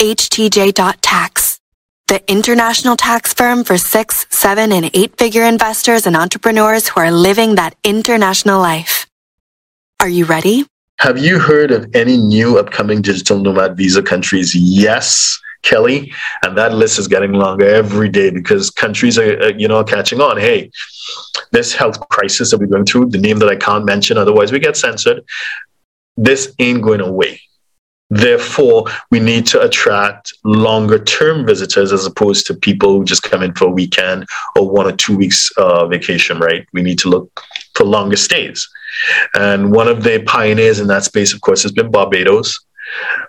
htj.tax, the international tax firm for six, seven, and eight figure investors and entrepreneurs who are living that international life. Are you ready? Have you heard of any new upcoming digital nomad visa countries? Yes. Kelly, and that list is getting longer every day because countries are, uh, you know, catching on. Hey, this health crisis that we're going through, the name that I can't mention, otherwise we get censored. This ain't going away. Therefore, we need to attract longer term visitors as opposed to people who just come in for a weekend or one or two weeks uh, vacation, right? We need to look for longer stays. And one of the pioneers in that space, of course, has been Barbados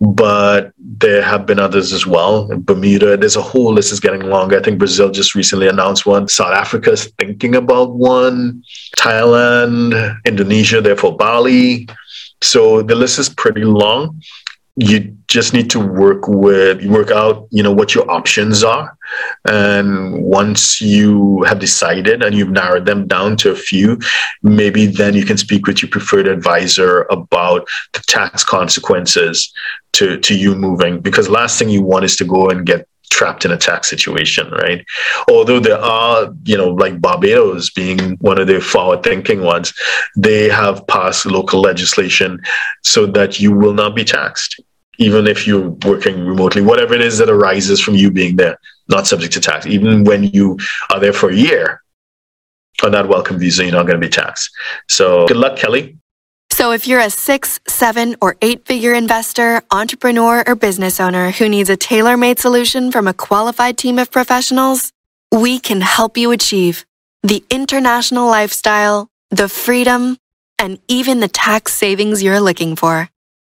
but there have been others as well. Bermuda, there's a whole list is getting longer. I think Brazil just recently announced one. South Africa is thinking about one. Thailand, Indonesia, therefore Bali. So the list is pretty long you just need to work with work out you know what your options are. And once you have decided and you've narrowed them down to a few maybe then you can speak with your preferred advisor about the tax consequences to to you moving. Because last thing you want is to go and get trapped in a tax situation, right? Although there are, you know, like Barbados being one of the forward thinking ones, they have passed local legislation so that you will not be taxed, even if you're working remotely, whatever it is that arises from you being there, not subject to tax. Even when you are there for a year on that welcome visa, you're not going to be taxed. So good luck, Kelly. So, if you're a six, seven, or eight figure investor, entrepreneur, or business owner who needs a tailor made solution from a qualified team of professionals, we can help you achieve the international lifestyle, the freedom, and even the tax savings you're looking for.